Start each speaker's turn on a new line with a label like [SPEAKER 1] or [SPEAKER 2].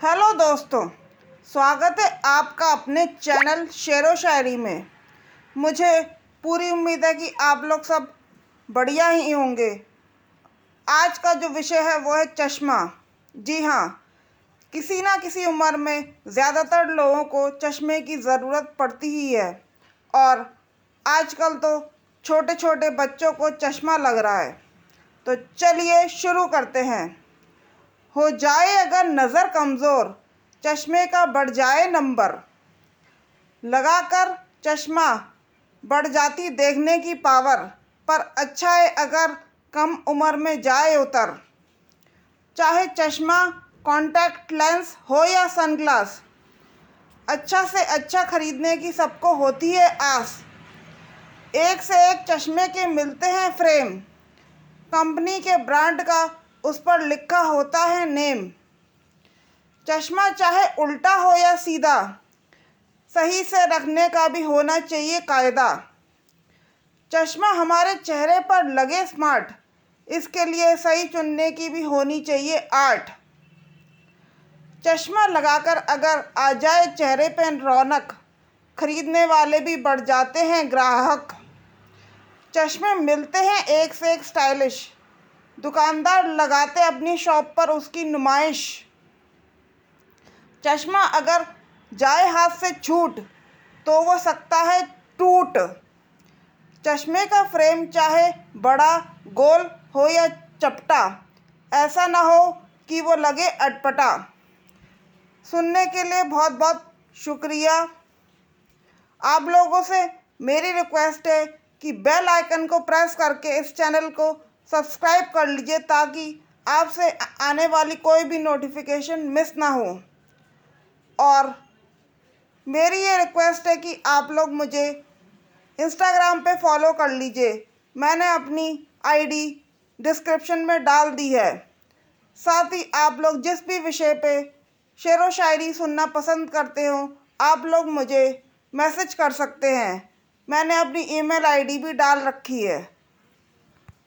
[SPEAKER 1] Hello दोस्तों, स्वागत है आपका अपने चैनल शेर व शायरी में। मुझे पूरी उम्मीद है कि आप लोग सब बढ़िया ही होंगे। आज का जो विषय है वो है चश्मा। जी हाँ किसी ना किसी उम्र में ज़्यादातर लोगों को चश्मे की ज़रूरत पड़ती ही है। और आजकल तो छोटे छोटे बच्चों को चश्मा लग रहा है। तो चलिए शुरू करते हैं। हो जाए अगर नज़र कमज़ोर, चश्मे का बढ़ जाए नंबर। लगाकर चश्मा बढ़ जाती देखने की पावर, पर अच्छा है अगर कम उम्र में जाए उतर। चाहे चश्मा कॉन्टैक्ट लेंस हो या सनग्लास अच्छा से अच्छा ख़रीदने की सबको होती है आस। एक से एक चश्मे के मिलते हैं फ्रेम। कंपनी के ब्रांड का उस पर लिखा होता है नेम। चश्मा चाहे उल्टा हो या सीधा, सही से रखने का भी होना चाहिए कायदा। चश्मा हमारे चेहरे पर लगे स्मार्ट, इसके लिए सही चुनने की भी होनी चाहिए आर्ट। चश्मा लगाकर अगर आ जाए चेहरे पर रौनक, खरीदने वाले भी बढ़ जाते हैं ग्राहक। चश्मे मिलते हैं एक से एक स्टाइलिश। दुकानदार लगाते अपनी शॉप पर उसकी नुमाइश। चश्मा अगर जाए हाथ से छूट तो वो सकता है टूट। चश्मे का फ्रेम चाहे बड़ा, गोल हो या चपटा, ऐसा ना हो कि वो लगे अटपटा। सुनने के लिए बहुत बहुत शुक्रिया। आप लोगों से मेरी रिक्वेस्ट है कि बेल आइकन को प्रेस करके इस चैनल को सब्सक्राइब कर लीजिए ताकि आपसे आने वाली कोई भी नोटिफिकेशन मिस ना हो। और मेरी ये रिक्वेस्ट है कि आप लोग मुझे इंस्टाग्राम पे फॉलो कर लीजिए। मैंने अपनी आईडी डिस्क्रिप्शन में डाल दी है। साथ ही आप लोग जिस भी विषय पे शेर व शायरी सुनना पसंद करते हो, आप लोग मुझे मैसेज कर सकते हैं। मैंने अपनी ईमेल आईडी भी डाल रखी है।